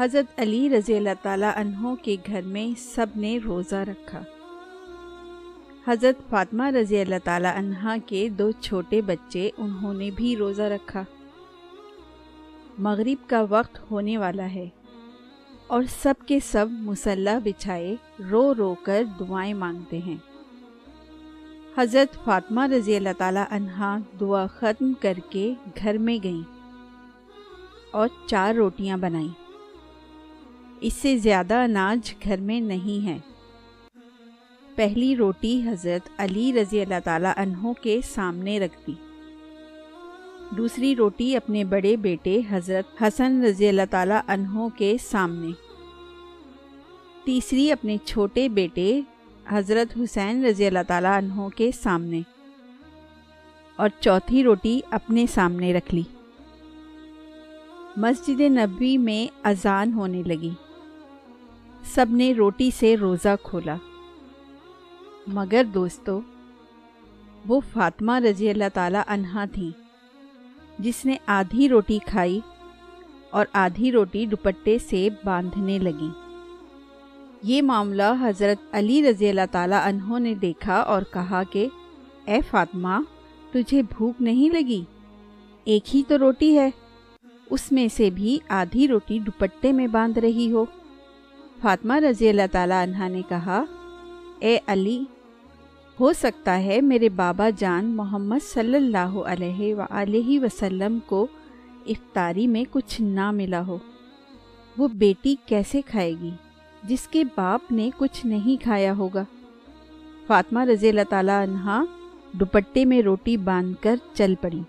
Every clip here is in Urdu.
حضرت علی رضی اللہ تعالیٰ عنہ کے گھر میں سب نے روزہ رکھا۔ حضرت فاطمہ رضی اللہ تعالیٰ عنہ کے دو چھوٹے بچے، انہوں نے بھی روزہ رکھا۔ مغرب کا وقت ہونے والا ہے اور سب کے سب مسلح بچھائے رو رو کر دعائیں مانگتے ہیں۔ حضرت فاطمہ رضی اللہ تعالیٰ عنہ دعا ختم کر کے گھر میں گئیں اور چار روٹیاں بنائیں۔ اس سے زیادہ اناج گھر میں نہیں ہے۔ پہلی روٹی حضرت علی رضی اللہ تعالیٰ عنہ کے سامنے رکھ دی۔ دوسری روٹی اپنے بڑے بیٹے حضرت حسن رضی اللہ تعالیٰ عنہ کے سامنے۔ تیسری اپنے چھوٹے بیٹے حضرت حسین رضی اللہ تعالیٰ عنہ کے سامنے۔ اور چوتھی روٹی اپنے سامنے رکھ لی۔ مسجد نبی میں اذان ہونے لگی۔ سب نے روٹی سے روزہ کھولا۔ مگر دوستو، وہ فاطمہ رضی اللہ تعالیٰ عنہ تھیں جس نے آدھی روٹی کھائی اور آدھی روٹی دوپٹے سے باندھنے لگی۔ یہ معاملہ حضرت علی رضی اللہ تعالیٰ عنہ نے دیکھا اور کہا کہ، اے فاطمہ، تجھے بھوک نہیں لگی؟ ایک ہی تو روٹی ہے، اس میں سے بھی آدھی روٹی دوپٹے میں باندھ رہی ہو۔ فاطمہ رضی اللہ تعالیٰ عنہ نے کہا، اے علی، ہو سکتا ہے میرے بابا جان محمد صلی اللہ علیہ وآلہ وسلم کو افطاری میں کچھ نہ ملا ہو۔ وہ بیٹی کیسے کھائے گی جس کے باپ نے کچھ نہیں کھایا ہوگا؟ فاطمہ رضی اللہ تعالیٰ عنہ دوپٹے میں روٹی باندھ کر چل پڑی۔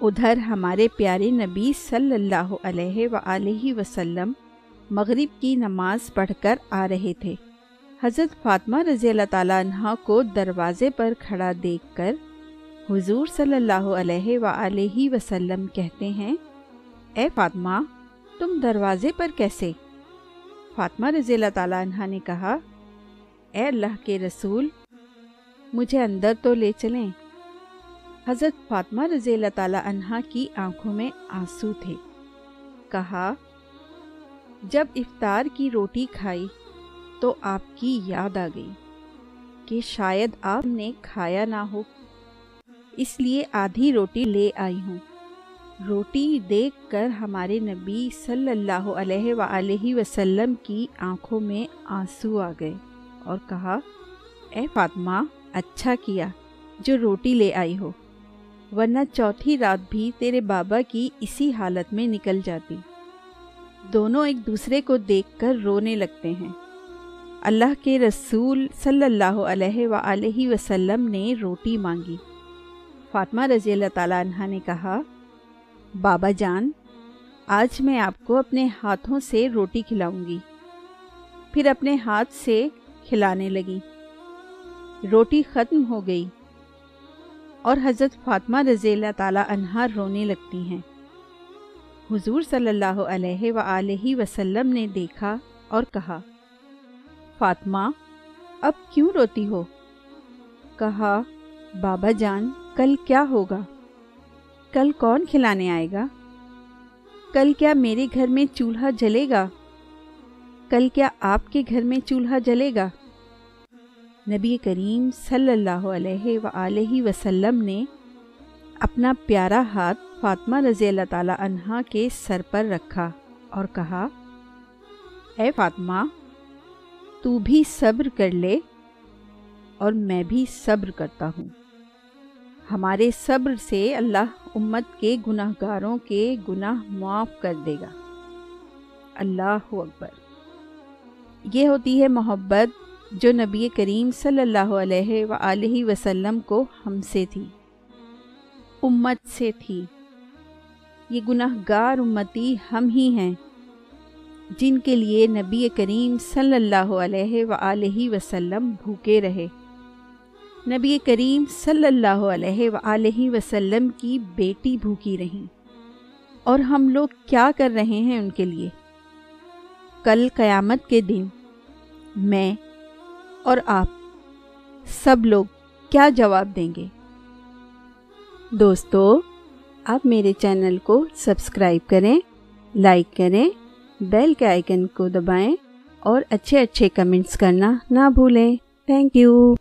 ادھر ہمارے پیارے نبی صلی اللہ علیہ وآلہ وسلم مغرب کی نماز پڑھ کر آ رہے تھے۔ حضرت فاطمہ رضی اللہ تعالیٰ عنہ کو دروازے پر کھڑا دیکھ کر حضور صلی اللہ علیہ وآلہ وسلم کہتے ہیں، اے فاطمہ، تم دروازے پر کیسے؟ فاطمہ رضی اللہ تعالیٰ عنہ نے کہا، اے اللہ کے رسول، مجھے اندر تو لے چلیں۔ حضرت فاطمہ رضی اللہ تعالیٰ عنہ کی آنکھوں میں آنسو تھے۔ کہا جب افطار کی روٹی کھائی تو آپ کی یاد آ گئی کہ شاید آپ نے کھایا نہ ہو۔ اس لیے آدھی روٹی لے آئی ہوں۔ روٹی دیکھ کر ہمارے نبی صلی اللہ علیہ وآلہ وسلم کی آنکھوں میں آنسو آ گئے اور کہا، اے فاطمہ اچھا کیا جو روٹی لے آئی ہو، ورنہ چوتھی رات بھی تیرے بابا کی اسی حالت میں نکل جاتی۔ دونوں ایک دوسرے کو دیکھ کر رونے لگتے ہیں۔ اللہ کے رسول صلی اللہ علیہ وآلہ وسلم نے روٹی مانگی۔ فاطمہ رضی اللہ تعالیٰ عنہ نے کہا، بابا جان، آج میں آپ کو اپنے ہاتھوں سے روٹی کھلاؤں گی۔ پھر اپنے ہاتھ سے کھلانے لگی۔ روٹی ختم ہو گئی اور حضرت فاطمہ رضی اللہ تعالیٰ عنہ رونے لگتی ہیں۔ حضور صلی اللہ علیہ وآلہ وسلم نے دیکھا اور کہا، فاطمہ، اب کیوں روتی ہو؟ کہا، بابا جان، کل کیا ہوگا؟ کل کون کھلانے آئے گا؟ کل کیا میرے گھر میں چولہا جلے گا؟ کل کیا آپ کے گھر میں چولہا جلے گا؟ نبی کریم صلی اللہ علیہ وآلہ وسلم نے اپنا پیارا ہاتھ فاطمہ رضی اللہ تعالیٰ عنہ کے سر پر رکھا اور کہا، اے فاطمہ، تو بھی صبر کر لے اور میں بھی صبر کرتا ہوں۔ ہمارے صبر سے اللہ امت کے گناہ گاروں کے گناہ معاف کر دے گا۔ اللہ اکبر۔ یہ ہوتی ہے محبت جو نبی کریم صلی اللہ علیہ وآلہ وسلم کو ہم سے تھی، امت سے تھی۔ یہ گناہ گار امتی ہم ہی ہیں، جن کے لیے نبی کریم صلی اللہ علیہ وآلہ وسلم بھوکے رہے۔ نبی کریم صلی اللہ علیہ وآلہ وسلم کی بیٹی بھوکی رہیں۔ اور ہم لوگ کیا کر رہے ہیں ان کے لیے؟ کل قیامت کے دن میں اور آپ سب لوگ کیا جواب دیں گے؟ دوستو آپ میرے چینل کو سبسکرائب کریں، لائک کریں، بیل کے آئیکن کو دبائیں اور اچھے اچھے کمنٹس کرنا نہ بھولیں۔ Thank you